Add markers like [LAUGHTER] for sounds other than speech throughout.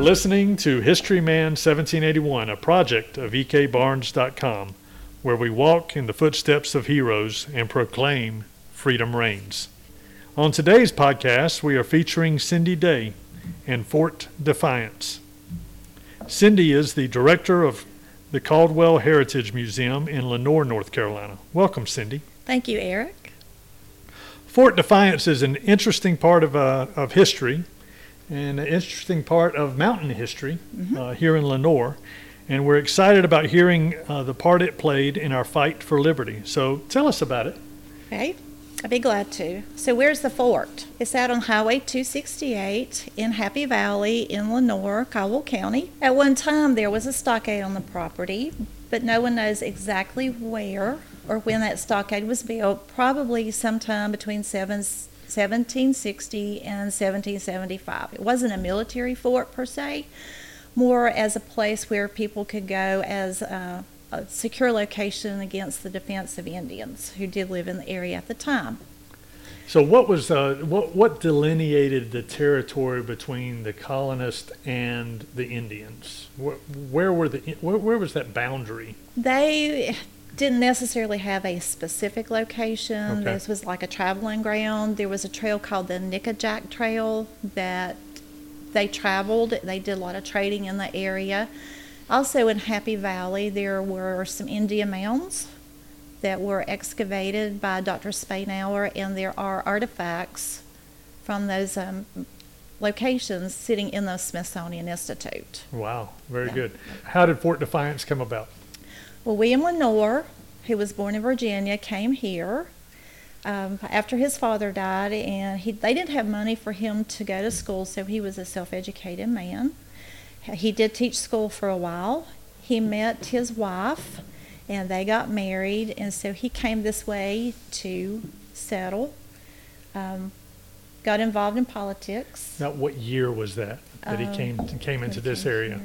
listening to History Man 1781, a project of ekbarnes.com, where we walk in the footsteps of heroes and proclaim freedom reigns. On today's podcast, we are featuring Cindy Day and Fort Defiance. Cindy is the director of the Caldwell Heritage Museum in Lenoir, North Carolina. Welcome, Cindy. Thank you, Eric. Fort Defiance is an interesting part of, uh, of history and an interesting part of mountain history uh, here in Lenoir. And we're excited about hearing uh, the part it played in our fight for liberty. So tell us about it. Okay, I'd be glad to. So, where's the fort? It's out on Highway 268 in Happy Valley in Lenoir, Caldwell County. At one time, there was a stockade on the property, but no one knows exactly where or when that stockade was built. Probably sometime between seven, 1760 and 1775. It wasn't a military fort per se, more as a place where people could go as uh, a secure location against the defense of Indians who did live in the area at the time. So, what was uh, what what delineated the territory between the colonists and the Indians? Where, where were the where, where was that boundary? They didn't necessarily have a specific location. Okay. This was like a traveling ground. There was a trail called the Nickajack Trail that they traveled. They did a lot of trading in the area. Also in Happy Valley, there were some Indian mounds that were excavated by Dr. Spainhour, and there are artifacts from those um, locations sitting in the Smithsonian Institute. Wow, very Yeah. good. How did Fort Defiance come about? Well, William Lenoir, who was born in Virginia, came here um, after his father died, and he, they didn't have money for him to go to school, so he was a self educated man. He did teach school for a while. He met his wife, and they got married, and so he came this way to settle. Um, got involved in politics. Now, what year was that that he Um, came came into this area?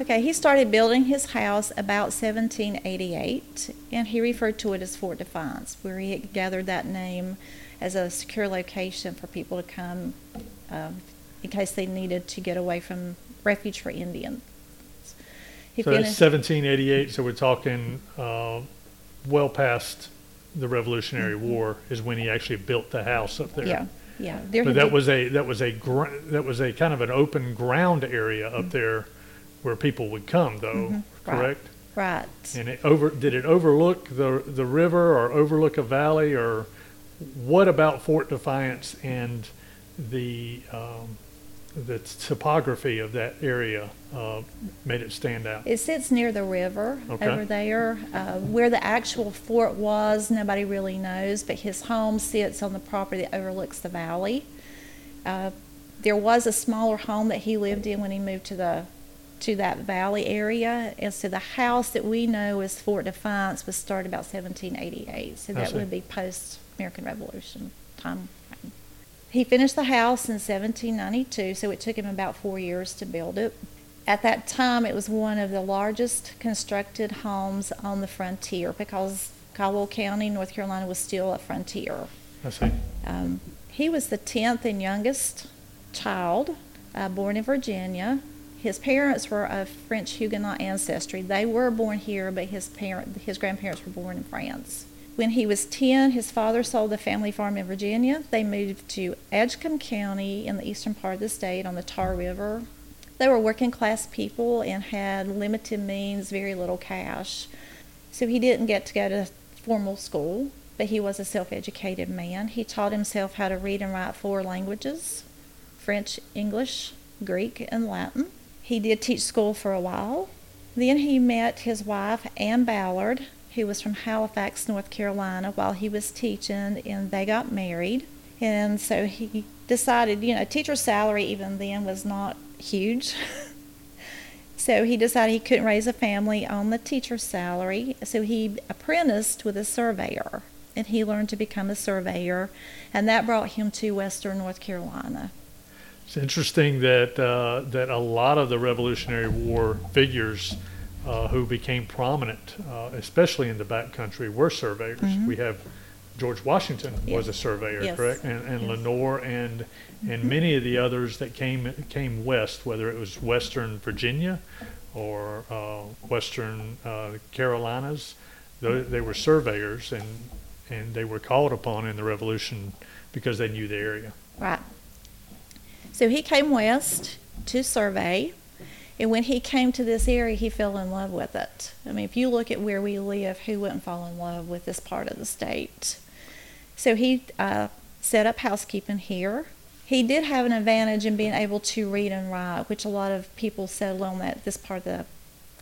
Okay, he started building his house about 1788, and he referred to it as Fort Defiance, where he had gathered that name as a secure location for people to come um, in case they needed to get away from refuge for Indians. He So finished- 1788. So we're talking uh, well past the Revolutionary Mm-hmm. War is when he actually built the house up there. yeah, yeah. There But that been- was a that was a gr- that was a kind of an open ground area up there where people would come, though. Mhm, right. Correct. right. And it over did it overlook the the river or overlook a valley or what about Fort Defiance and the um, the topography of that area uh, made it stand out? It sits near the river Okay. over there. Uh, where the actual fort was, nobody really knows, but his home sits on the property that overlooks the valley. Uh, there was a smaller home that he lived in when he moved to the to that valley area, and so the house that we know as Fort Defiance was started about 1788. So that would be post American Revolution time. He finished the house in 1792, so it took him about four years to build it. At that time, it was one of the largest constructed homes on the frontier because Caldwell County, North Carolina, was still a frontier. I see. Um, he was the 10th and youngest child, uh, born in Virginia. His parents were of French Huguenot ancestry. They were born here, but his parent, his grandparents were born in France. When he was 10, his father sold the family farm in Virginia. They moved to Edgecombe County in the eastern part of the state on the Tar River. They were working class people and had limited means, very little cash. So he didn't get to go to formal school, but he was a self educated man. He taught himself how to read and write four languages French, English, Greek, and Latin. He did teach school for a while. Then he met his wife, Ann Ballard, who was from Halifax, North Carolina, while he was teaching, and they got married. And so he decided, you know, teacher's salary even then was not huge. [LAUGHS] so he decided he couldn't raise a family on the teacher's salary. So he apprenticed with a surveyor, and he learned to become a surveyor, and that brought him to Western North Carolina. It's interesting that uh, that a lot of the Revolutionary War figures uh, who became prominent, uh, especially in the backcountry, were surveyors. Mhm. We have George Washington was a surveyor, Yes. correct? And, and Yes. Lenoir and, and many of the others that came, came west, whether it was western Virginia or, uh, western, uh, Carolinas, they, they were surveyors and, and they were called upon in the Revolution because they knew the area. Right. So he came west to survey, and when he came to this area, he fell in love with it. I mean, if you look at where we live, who wouldn't fall in love with this part of the state? So he uh, set up housekeeping here. He did have an advantage in being able to read and write, which a lot of people settled on that this part of the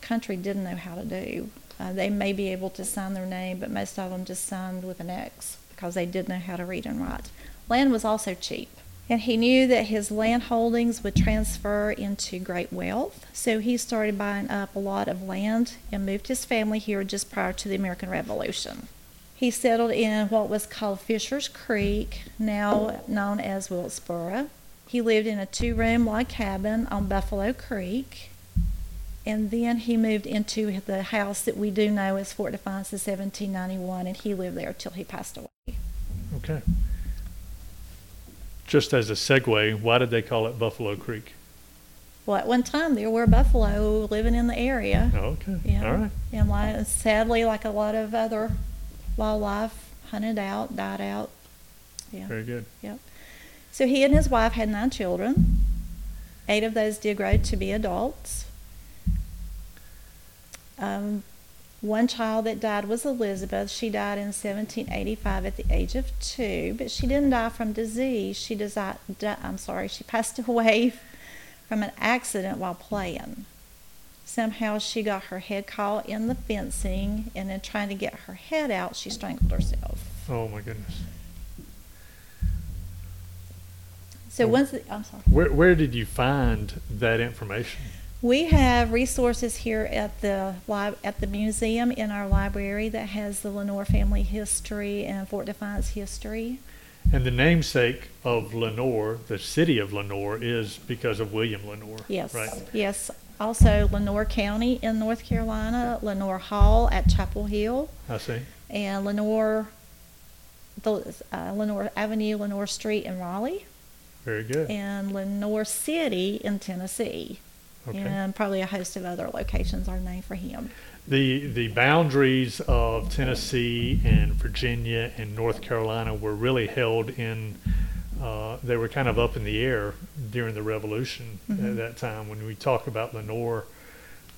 country didn't know how to do. Uh, they may be able to sign their name, but most of them just signed with an X because they didn't know how to read and write. Land was also cheap. And he knew that his land holdings would transfer into great wealth. So he started buying up a lot of land and moved his family here just prior to the American Revolution. He settled in what was called Fisher's Creek, now known as Wilkesboro. He lived in a two room log cabin on Buffalo Creek. And then he moved into the house that we do know as Fort Defiance in 1791, and he lived there till he passed away. Okay. Just as a segue, why did they call it Buffalo Creek? Well, at one time there were buffalo living in the area. Oh, okay. Yeah. All right. And like, sadly, like a lot of other wildlife, hunted out, died out. Yeah. Very good. Yep. So he and his wife had nine children. Eight of those did grow to be adults. Um, one child that died was Elizabeth. She died in 1785 at the age of two, but she didn't die from disease. She desi- di- I'm sorry, she [LAUGHS] passed away from an accident while playing. Somehow she got her head caught in the fencing, and in trying to get her head out, she strangled herself. Oh, my goodness. So Oh. once, the, I'm sorry. Where, where did you find that information? We have resources here at the at the museum in our library that has the Lenoir family history and Fort Defiance history. And the namesake of Lenoir, the city of Lenoir, is because of William Lenoir. Yes. Right. Yes. Also, Lenoir County in North Carolina, Lenoir Hall at Chapel Hill, I see. and Lenoir, the uh, Lenoir Avenue, Lenoir Street in Raleigh, Very good. and Lenoir City in Tennessee, Okay. and probably a host of other locations are named for him. The, the boundaries of Tennessee and Virginia and North Carolina were really held in, uh, they were kind of up in the air during the Revolution at Mhm. that time. When we talk about Lenoir,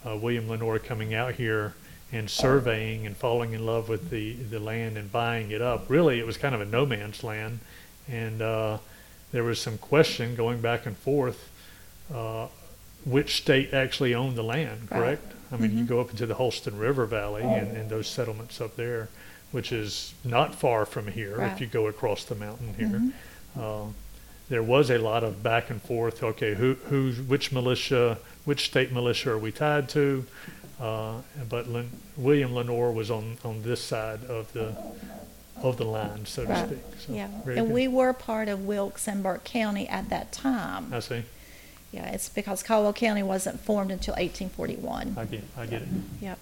uh, William Lenoir coming out here and surveying and falling in love with the, the land and buying it up, really it was kind of a no man's land. And uh, there was some question going back and forth uh, which state actually owned the land, Right. correct? I mean, you Mhm. go up into the Holston River Valley and, and those settlements up there, which is not far from here Right. if you go across the mountain here. Mhm. Uh, there was a lot of back and forth. Okay, who, who's, which militia, which state militia are we tied to? Uh, but Len, William Lenoir was on, on this side of the, of the line, so to speak. So, Yeah, and good. we were part of Wilkes and Burke County at that time. I see. Yeah, it's because Caldwell County wasn't formed until 1841. I get, I get it. Yep.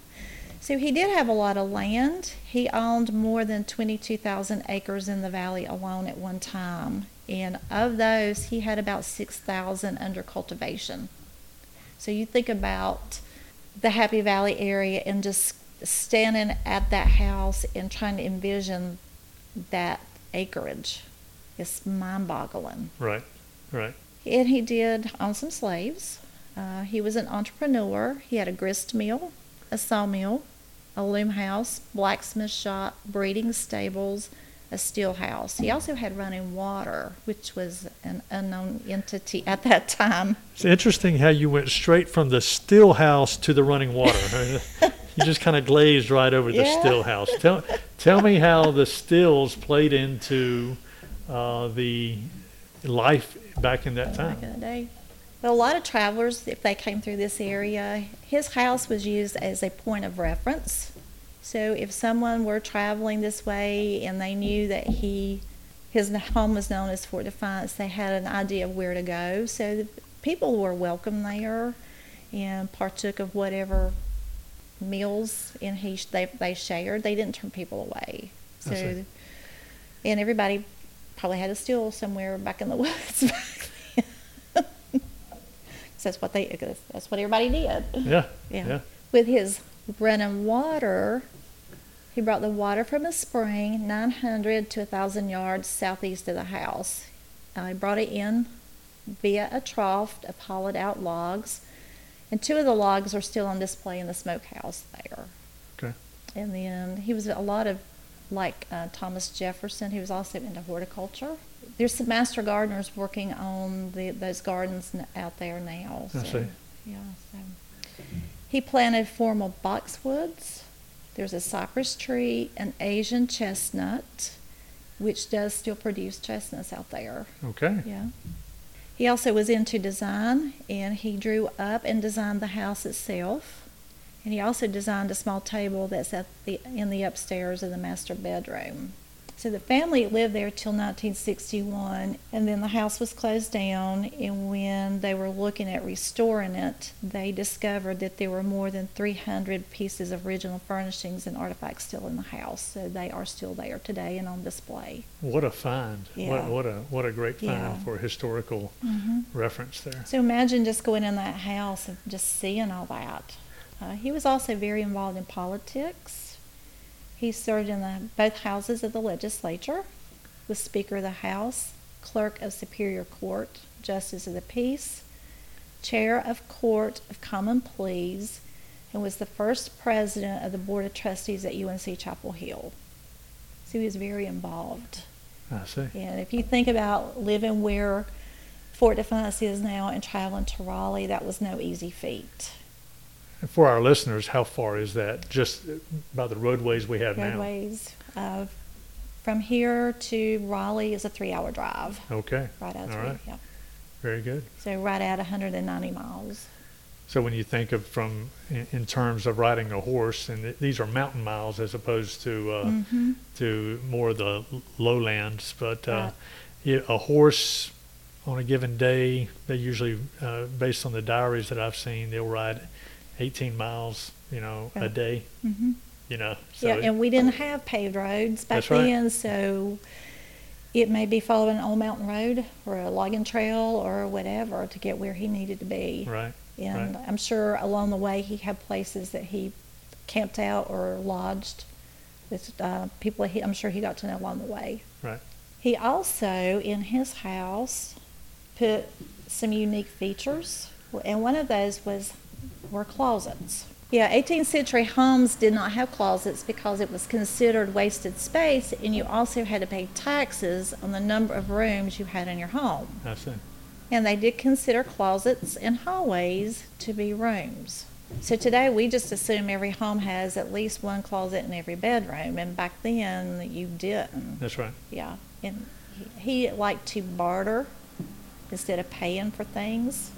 So he did have a lot of land. He owned more than 22,000 acres in the valley alone at one time. And of those, he had about 6,000 under cultivation. So you think about the Happy Valley area and just standing at that house and trying to envision that acreage. It's mind boggling. Right, right. And he did own some slaves. Uh, he was an entrepreneur. He had a grist mill, a sawmill, a loom house, blacksmith shop, breeding stables, a steel house. He also had running water, which was an unknown entity at that time. It's interesting how you went straight from the still house to the running water. [LAUGHS] you just kind of glazed right over the Yeah. still house. Tell, tell me how the stills played into uh, the life back in that time. back in the day. But a lot of travelers, if they came through this area, his house was used as a point of reference. So if someone were traveling this way and they knew that he, his home was known as Fort Defiance, they had an idea of where to go. So the people were welcome there and partook of whatever meals and he they they shared. They didn't turn people away. So. And everybody probably had a still somewhere back in the [LAUGHS] woods back that's what they, that's what everybody did. Yeah, Yeah. yeah. With his running water, he brought the water from a spring 900 to 1,000 yards southeast of the house. Uh, he brought it in via a trough of hollowed out logs, and two of the logs are still on display in the smokehouse there. Okay. And then he was a lot of like uh, Thomas Jefferson. He was also into horticulture. There's some master gardeners working on the, those gardens out there now. I so, see. Yeah. So. He planted formal boxwoods. There's a cypress tree, an Asian chestnut, which does still produce chestnuts out there. Okay. Yeah. He also was into design, and he drew up and designed the house itself. And he also designed a small table that's at the in the upstairs of the master bedroom. So the family lived there till 1961, and then the house was closed down. And when they were looking at restoring it, they discovered that there were more than 300 pieces of original furnishings and artifacts still in the house. So they are still there today and on display. What a find. What, Yeah. what a what a great find Yeah. for historical mm-hmm. reference there. So imagine just going in that house and just seeing all that. Uh, he was also very involved in politics. He served in the, both houses of the legislature, was Speaker of the House, Clerk of Superior Court, Justice of the Peace, Chair of Court of Common Pleas, and was the first president of the Board of Trustees at UNC Chapel Hill. So he was very involved. I see. And if you think about living where Fort Defiance is now and traveling to Raleigh, that was no easy feat. And for our listeners, how far is that? Just by the roadways we have now. Roadways uh, from here to Raleigh is a three-hour drive. Okay. Right out All to right. yeah. Very good. So right at 190 miles. So when you think of from in, in terms of riding a horse, and th- these are mountain miles as opposed to uh, Mhm. to more of the lowlands, but uh, Right. a horse on a given day, they usually, uh, based on the diaries that I've seen, they'll ride 18 miles, you know, a day, hmm you know. So Yeah, and we didn't have paved roads back right. then, so it may be following an old mountain road or a logging trail or whatever to get where he needed to be. right. And Right. I'm sure along the way he had places that he camped out or lodged with uh, people he, I'm sure he got to know along the way. Right. He also, in his house, put some unique features, and one of those was were closets. Yeah, 18th century homes did not have closets because it was considered wasted space, and you also had to pay taxes on the number of rooms you had in your home. I see. And they did consider closets and hallways to be rooms. So today we just assume every home has at least one closet in every bedroom, and back then you didn't. That's right. Yeah, and he, he liked to barter instead of paying for things.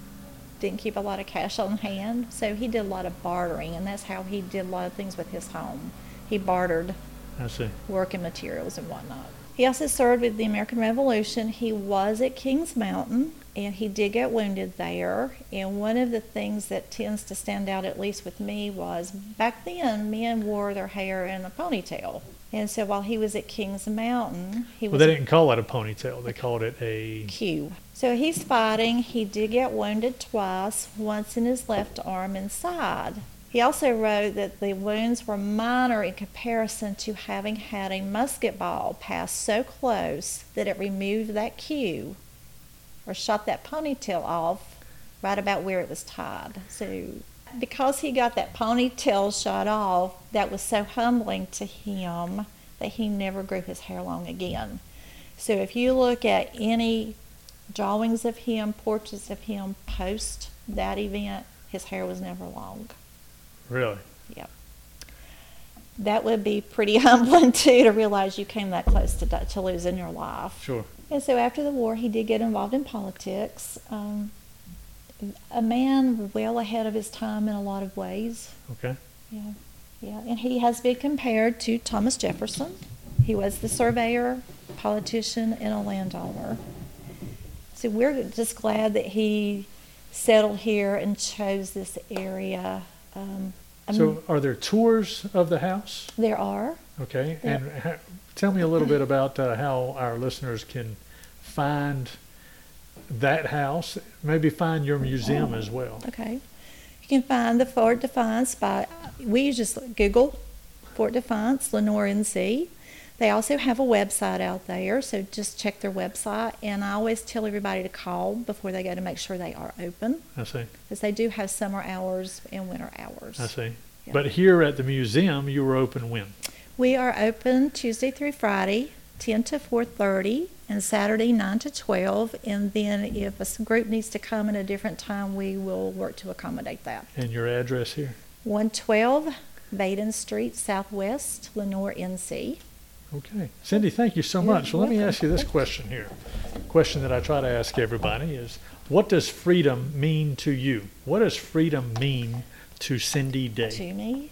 Didn't keep a lot of cash on hand, so he did a lot of bartering, and that's how he did a lot of things with his home. He bartered I see. working materials and whatnot. He also served with the American Revolution. He was at Kings Mountain and he did get wounded there. And one of the things that tends to stand out, at least with me, was back then men wore their hair in a ponytail. And so while he was at Kings Mountain, he Well, was they didn't call it a ponytail. They called it a. queue. So he's fighting. He did get wounded twice, once in his left arm and side. He also wrote that the wounds were minor in comparison to having had a musket ball pass so close that it removed that queue or shot that ponytail off right about where it was tied. So because he got that ponytail shot off, that was so humbling to him that he never grew his hair long again. So if you look at any drawings of him, portraits of him post that event, his hair was never long. Really? Yep. That would be pretty [LAUGHS] humbling too to realize you came that close to to losing your life. Sure. And so after the war, he did get involved in politics. Um, a man well ahead of his time in a lot of ways. Okay. Yeah, yeah, and he has been compared to Thomas Jefferson. He was the surveyor, politician, and a landowner. So we're just glad that he settled here and chose this area. Um, So are there tours of the house? there are. Okay, Yeah. and ha- tell me a little bit about uh, how our listeners can find that house, maybe find your museum as oh, well. Okay. You can find the Fort Defiance by, we just Google Fort Defiance, Lenoir NC. They also have a website out there, so just check their website. And I always tell everybody to call before they go to make sure they are open, I see, because they do have summer hours and winter hours. I see. Yeah. But here at the museum, you were open when? We are open Tuesday through Friday, 10 to 4:30, and Saturday 9 to 12. And then if a group needs to come at a different time, we will work to accommodate that. And your address here? 112 Vaiden Street Southwest, Lenoir, NC. Okay. Cindy, thank you so You're much. So let me ask you this question here. Question that I try to ask everybody is, what does freedom mean to you? What does freedom mean to Cindy Day? to me.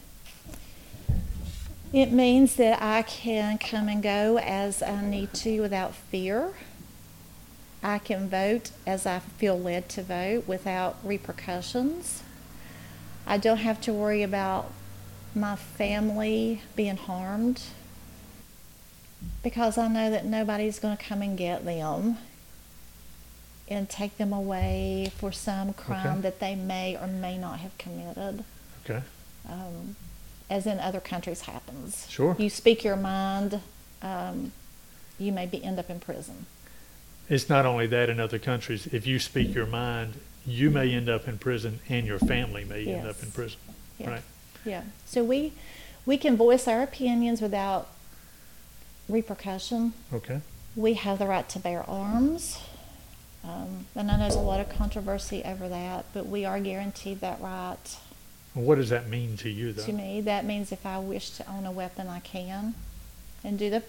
It means that I can come and go as I need to without fear. I can vote as I feel led to vote without repercussions. I don't have to worry about my family being harmed because I know that nobody's going to come and get them and take them away for some crime Okay. that they may or may not have committed Okay, um, as in other countries happens. Sure. You speak your mind, um, you may be end up in prison. it's not only that in other countries. If you speak your mind, you may end up in prison and your family may end up in prison. Yeah. Right. Yeah. So we we can voice our opinions without repercussion. Okay. We have the right to bear arms. Um, and I know there's a lot of controversy over that, but we are guaranteed that right. What does that mean to you, though? To me, that means if I wish to own a weapon, I can, and do the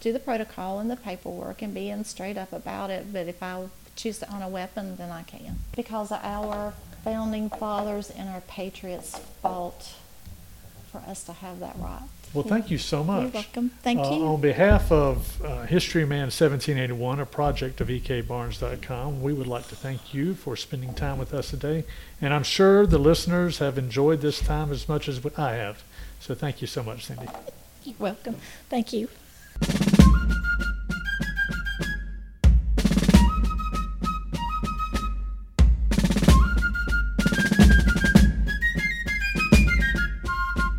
do the protocol and the paperwork and being straight up about it. But if I choose to own a weapon, then I can because our founding fathers and our patriots fought for us to have that right. Well, thank you so much. You're welcome. Thank Uh, you. On behalf of uh, History Man 1781, a project of ekbarnes.com, we would like to thank you for spending time with us today. And I'm sure the listeners have enjoyed this time as much as I have. So thank you so much, Cindy. You're welcome. Thank you.